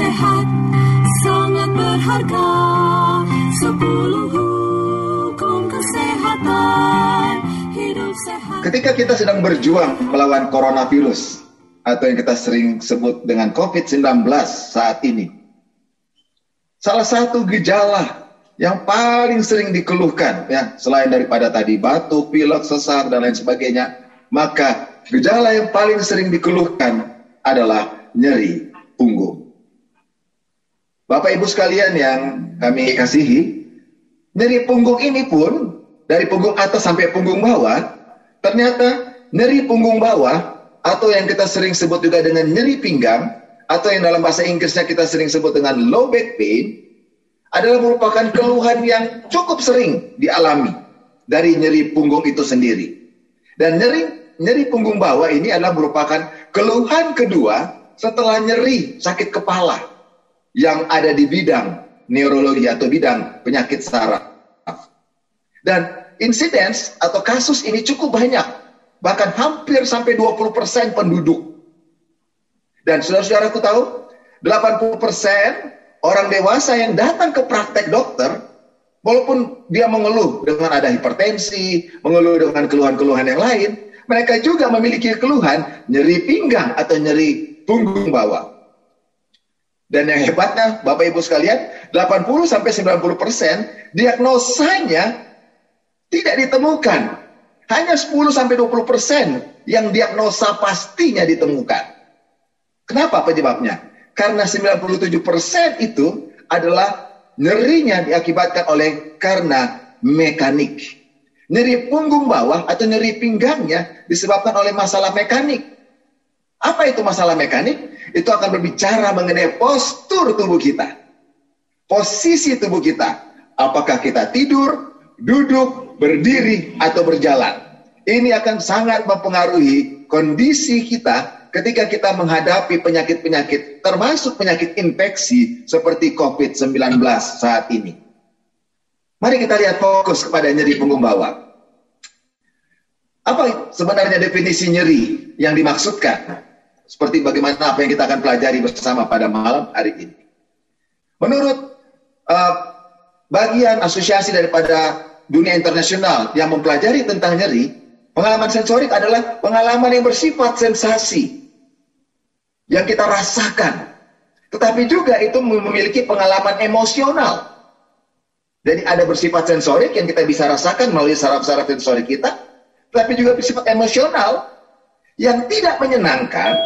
sehat sangat berharga sepuluh hukum kesehatan hidup sehat Ketika kita sedang berjuang melawan coronavirus atau yang kita sering sebut dengan COVID-19 saat ini, salah satu gejala yang paling sering dikeluhkan ya selain daripada tadi batuk, pilek, sesak dan lain sebagainya, maka gejala yang paling sering dikeluhkan adalah nyeri punggung. Bapak Ibu sekalian yang kami kasihi, nyeri punggung ini pun dari punggung atas sampai punggung bawah, ternyata nyeri punggung bawah atau yang kita sering sebut juga dengan nyeri pinggang atau yang dalam bahasa Inggrisnya kita sering sebut dengan low back pain adalah merupakan keluhan yang cukup sering dialami dari nyeri punggung itu sendiri. Dan nyeri nyeri punggung bawah ini adalah merupakan keluhan kedua setelah nyeri sakit kepala yang ada di bidang neurologi atau bidang penyakit saraf. Dan insidence atau kasus ini cukup banyak, bahkan hampir sampai 20% penduduk. Dan saudara-saudaraku tahu, 80% orang dewasa yang datang ke praktek dokter, walaupun dia mengeluh dengan ada hipertensi, mengeluh dengan keluhan-keluhan yang lain, mereka juga memiliki keluhan nyeri pinggang atau nyeri punggung bawah. Dan yang hebatnya, Bapak Ibu sekalian, 80 sampai 90 persen diagnosanya tidak ditemukan. Hanya 10 sampai 20 persen yang diagnosa pastinya ditemukan. Kenapa penyebabnya? Karena 97 persen itu adalah nyerinya diakibatkan oleh karena mekanik. Nyeri punggung bawah atau nyeri pinggangnya disebabkan oleh masalah mekanik. Apa itu masalah mekanik? Itu akan berbicara mengenai postur tubuh kita. Posisi tubuh kita. Apakah kita tidur, duduk, berdiri, atau berjalan. Ini akan sangat mempengaruhi kondisi kita ketika kita menghadapi penyakit-penyakit, termasuk penyakit infeksi seperti COVID-19 saat ini. Mari kita lihat fokus kepada nyeri punggung bawah. Apa sebenarnya definisi nyeri yang dimaksudkan? Seperti bagaimana apa yang kita akan pelajari bersama pada malam hari ini. Menurut uh, bagian asosiasi daripada dunia internasional yang mempelajari tentang nyeri, pengalaman sensorik adalah pengalaman yang bersifat sensasi yang kita rasakan. Tetapi juga itu memiliki pengalaman emosional. Jadi ada bersifat sensorik yang kita bisa rasakan melalui saraf-saraf sensorik kita, tapi juga bersifat emosional yang tidak menyenangkan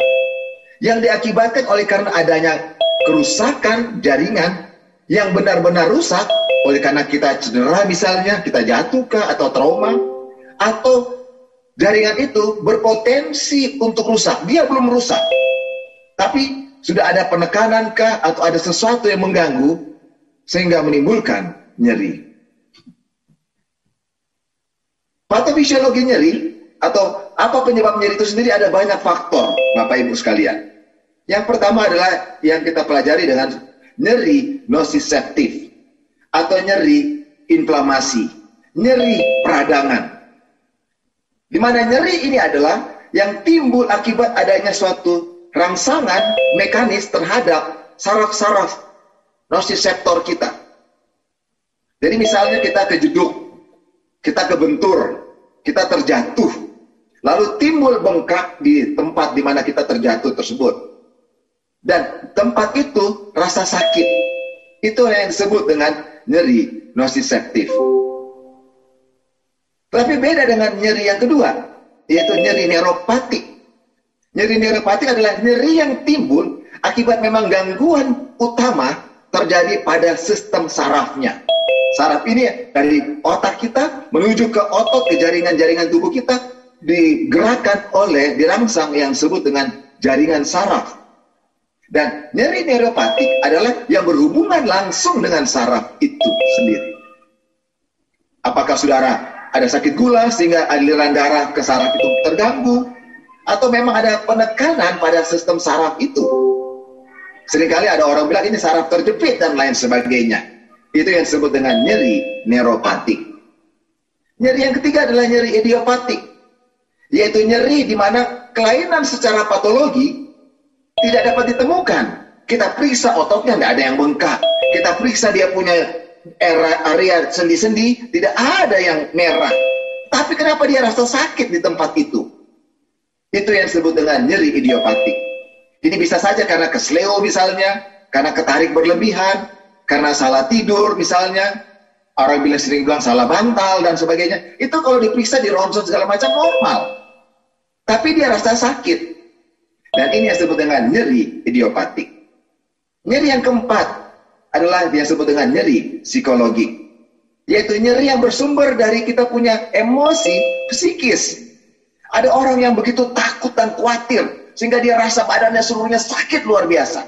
yang diakibatkan oleh karena adanya kerusakan jaringan yang benar-benar rusak oleh karena kita cedera misalnya, kita jatuh kah atau trauma atau jaringan itu berpotensi untuk rusak. Dia belum rusak. Tapi sudah ada penekanan kah atau ada sesuatu yang mengganggu sehingga menimbulkan nyeri. Patofisiologi nyeri atau apa penyebab nyeri itu sendiri ada banyak faktor, Bapak Ibu sekalian. Yang pertama adalah yang kita pelajari dengan nyeri nociceptif atau nyeri inflamasi, nyeri peradangan. Di mana nyeri ini adalah yang timbul akibat adanya suatu rangsangan mekanis terhadap saraf-saraf nociceptor kita. Jadi misalnya kita kejeduk, kita kebentur, kita terjatuh, lalu timbul bengkak di tempat di mana kita terjatuh tersebut. Dan tempat itu rasa sakit. Itu yang disebut dengan nyeri nociceptif. Tapi beda dengan nyeri yang kedua, yaitu nyeri neuropatik Nyeri neuropatik adalah nyeri yang timbul akibat memang gangguan utama terjadi pada sistem sarafnya. Saraf ini dari otak kita menuju ke otot, ke jaringan-jaringan tubuh kita digerakkan oleh dirangsang yang disebut dengan jaringan saraf. Dan nyeri neuropatik adalah yang berhubungan langsung dengan saraf itu sendiri. Apakah saudara ada sakit gula sehingga aliran darah ke saraf itu terganggu? Atau memang ada penekanan pada sistem saraf itu? Seringkali ada orang bilang ini saraf terjepit dan lain sebagainya. Itu yang disebut dengan nyeri neuropatik. Nyeri yang ketiga adalah nyeri idiopatik. Yaitu nyeri di mana kelainan secara patologi tidak dapat ditemukan. Kita periksa ototnya tidak ada yang bengkak. Kita periksa dia punya area sendi-sendi, tidak ada yang merah. Tapi kenapa dia rasa sakit di tempat itu? Itu yang disebut dengan nyeri idiopatik. Ini bisa saja karena kesleo misalnya, karena ketarik berlebihan, karena salah tidur misalnya, orang bilang sering bilang salah bantal dan sebagainya, itu kalau diperiksa di ronsen segala macam normal. Tapi dia rasa sakit. Dan ini yang disebut dengan nyeri idiopatik. Nyeri yang keempat adalah yang disebut dengan nyeri psikologi. Yaitu nyeri yang bersumber dari kita punya emosi psikis. Ada orang yang begitu takut dan khawatir sehingga dia rasa badannya seluruhnya sakit luar biasa.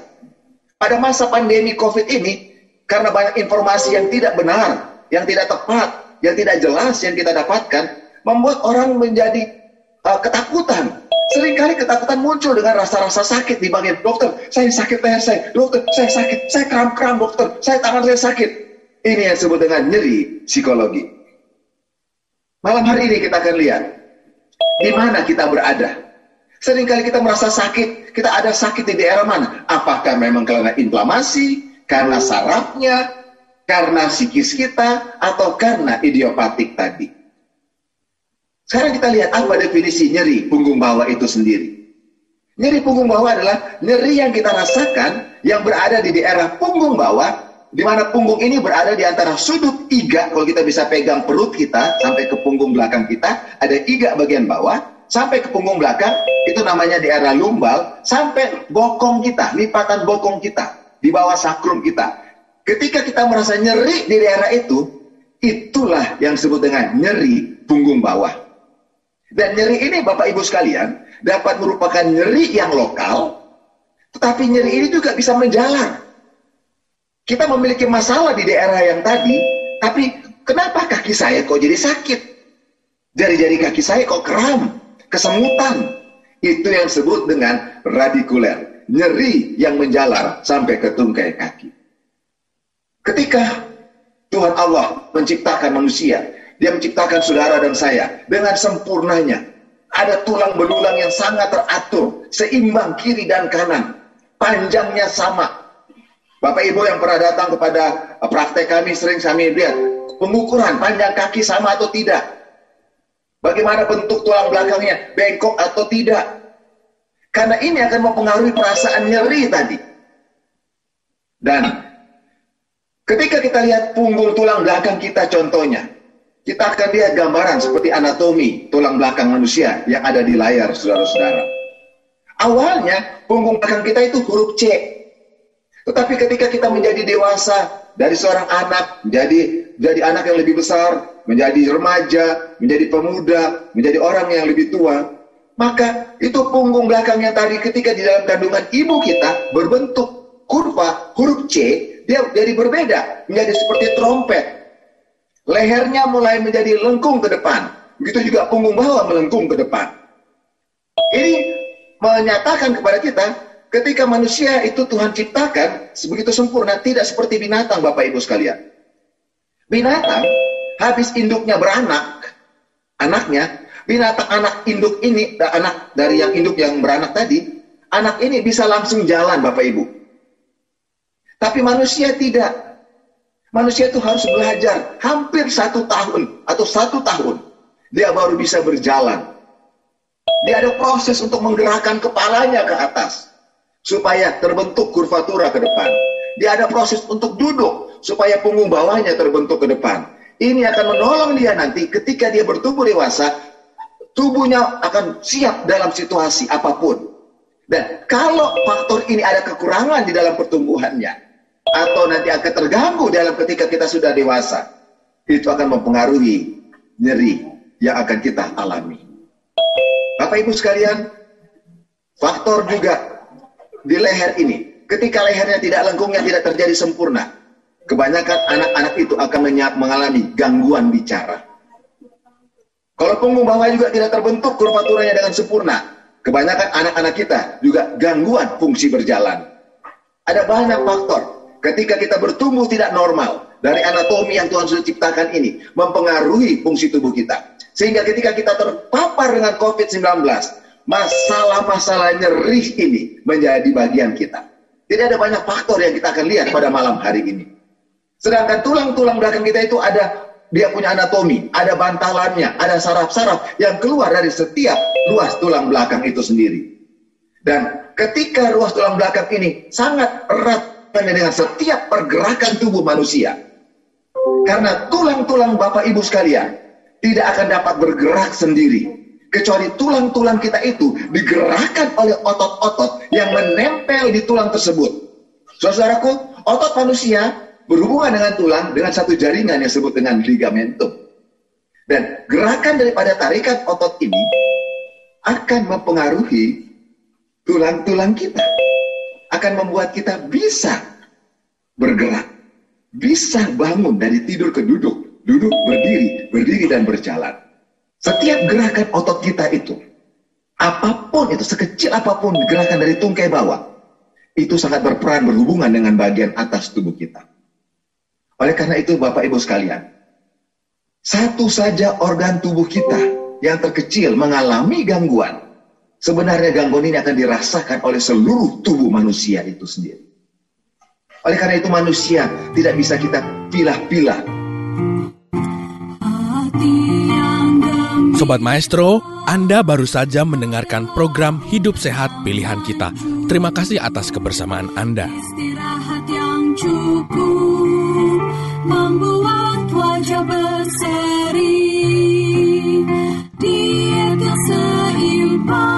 Pada masa pandemi COVID ini, karena banyak informasi yang tidak benar, yang tidak tepat, yang tidak jelas yang kita dapatkan, membuat orang menjadi uh, ketakutan. Seringkali ketakutan muncul dengan rasa-rasa sakit di bagian dokter. Saya sakit leher saya, dokter saya sakit, saya kram-kram dokter, saya tangan saya sakit. Ini yang disebut dengan nyeri psikologi. Malam hari ini kita akan lihat di mana kita berada. Seringkali kita merasa sakit, kita ada sakit di daerah mana? Apakah memang karena inflamasi, karena sarafnya, karena psikis kita, atau karena idiopatik tadi. Sekarang kita lihat apa definisi nyeri punggung bawah itu sendiri. Nyeri punggung bawah adalah nyeri yang kita rasakan yang berada di daerah punggung bawah, di mana punggung ini berada di antara sudut iga, kalau kita bisa pegang perut kita sampai ke punggung belakang kita, ada iga bagian bawah, sampai ke punggung belakang, itu namanya daerah lumbal, sampai bokong kita, lipatan bokong kita di bawah sakrum kita. Ketika kita merasa nyeri di daerah itu, itulah yang disebut dengan nyeri punggung bawah. Dan nyeri ini Bapak Ibu sekalian dapat merupakan nyeri yang lokal, tetapi nyeri ini juga bisa menjalar. Kita memiliki masalah di daerah yang tadi, tapi kenapa kaki saya kok jadi sakit? Jari-jari kaki saya kok kram, kesemutan. Itu yang disebut dengan radikuler nyeri yang menjalar sampai ke tungkai kaki. Ketika Tuhan Allah menciptakan manusia, dia menciptakan saudara dan saya dengan sempurnanya. Ada tulang belulang yang sangat teratur, seimbang kiri dan kanan. Panjangnya sama. Bapak Ibu yang pernah datang kepada praktek kami sering kami lihat pengukuran panjang kaki sama atau tidak. Bagaimana bentuk tulang belakangnya, bengkok atau tidak. Karena ini akan mempengaruhi perasaan nyeri tadi. Dan ketika kita lihat punggung tulang belakang kita contohnya, kita akan lihat gambaran seperti anatomi tulang belakang manusia yang ada di layar saudara-saudara. Awalnya punggung belakang kita itu huruf C. Tetapi ketika kita menjadi dewasa dari seorang anak menjadi jadi anak yang lebih besar, menjadi remaja, menjadi pemuda, menjadi orang yang lebih tua, maka itu punggung belakang yang tadi ketika di dalam kandungan ibu kita berbentuk kurva huruf C, dia jadi berbeda, menjadi seperti trompet. Lehernya mulai menjadi lengkung ke depan. Begitu juga punggung bawah melengkung ke depan. Ini menyatakan kepada kita ketika manusia itu Tuhan ciptakan sebegitu sempurna, tidak seperti binatang Bapak Ibu sekalian. Binatang habis induknya beranak, anaknya binatang anak induk ini, anak dari yang induk yang beranak tadi, anak ini bisa langsung jalan Bapak Ibu. Tapi manusia tidak. Manusia itu harus belajar hampir satu tahun atau satu tahun. Dia baru bisa berjalan. Dia ada proses untuk menggerakkan kepalanya ke atas. Supaya terbentuk kurvatura ke depan. Dia ada proses untuk duduk supaya punggung bawahnya terbentuk ke depan. Ini akan menolong dia nanti ketika dia bertumbuh dewasa tubuhnya akan siap dalam situasi apa pun. Dan kalau faktor ini ada kekurangan di dalam pertumbuhannya, atau nanti akan terganggu dalam ketika kita sudah dewasa, itu akan mempengaruhi nyeri yang akan kita alami. Bapak Ibu sekalian, faktor juga di leher ini, ketika lehernya tidak lengkungnya tidak terjadi sempurna, kebanyakan anak-anak itu akan mengalami gangguan bicara. Kalau punggung bawah juga tidak terbentuk kurvaturanya dengan sempurna, kebanyakan anak-anak kita juga gangguan fungsi berjalan. Ada banyak faktor. Ketika kita bertumbuh tidak normal, dari anatomi yang Tuhan sudah ciptakan ini mempengaruhi fungsi tubuh kita. Sehingga ketika kita terpapar dengan COVID-19, masalah-masalah nyeri ini menjadi bagian kita. Tidak ada banyak faktor yang kita akan lihat pada malam hari ini. Sedangkan tulang-tulang belakang kita itu ada dia punya anatomi, ada bantalannya, ada saraf-saraf yang keluar dari setiap ruas tulang belakang itu sendiri. Dan ketika ruas tulang belakang ini sangat erat dengan setiap pergerakan tubuh manusia, karena tulang-tulang Bapak Ibu sekalian tidak akan dapat bergerak sendiri. Kecuali tulang-tulang kita itu digerakkan oleh otot-otot yang menempel di tulang tersebut. Saudaraku, otot manusia berhubungan dengan tulang dengan satu jaringan yang disebut dengan ligamentum. Dan gerakan daripada tarikan otot ini akan mempengaruhi tulang-tulang kita. Akan membuat kita bisa bergerak bisa bangun dari tidur ke duduk, duduk berdiri, berdiri dan berjalan. Setiap gerakan otot kita itu, apa pun itu, sekecil apa pun gerakan dari tungkai bawah, itu sangat berperan berhubungan dengan bagian atas tubuh kita. Oleh karena itu Bapak Ibu sekalian, satu saja organ tubuh kita yang terkecil mengalami gangguan, sebenarnya gangguan ini akan dirasakan oleh seluruh tubuh manusia itu sendiri. Oleh karena itu manusia tidak bisa kita pilah-pilah. Sobat Maestro, Anda baru saja mendengarkan program Hidup Sehat Pilihan Kita. Terima kasih atas kebersamaan Anda. Istirahat yang cukup membuat wajah berseri. Diet yang seimbang